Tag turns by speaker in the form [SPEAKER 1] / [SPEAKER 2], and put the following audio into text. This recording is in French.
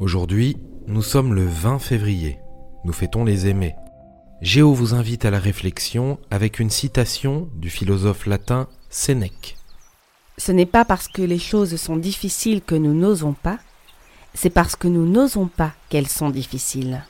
[SPEAKER 1] Aujourd'hui, nous sommes le 20 février. Nous fêtons les aimés. Géo vous invite à la réflexion avec une citation du philosophe latin Sénèque.
[SPEAKER 2] Ce n'est pas parce que les choses sont difficiles que nous n'osons pas, c'est parce que nous n'osons pas qu'elles sont difficiles.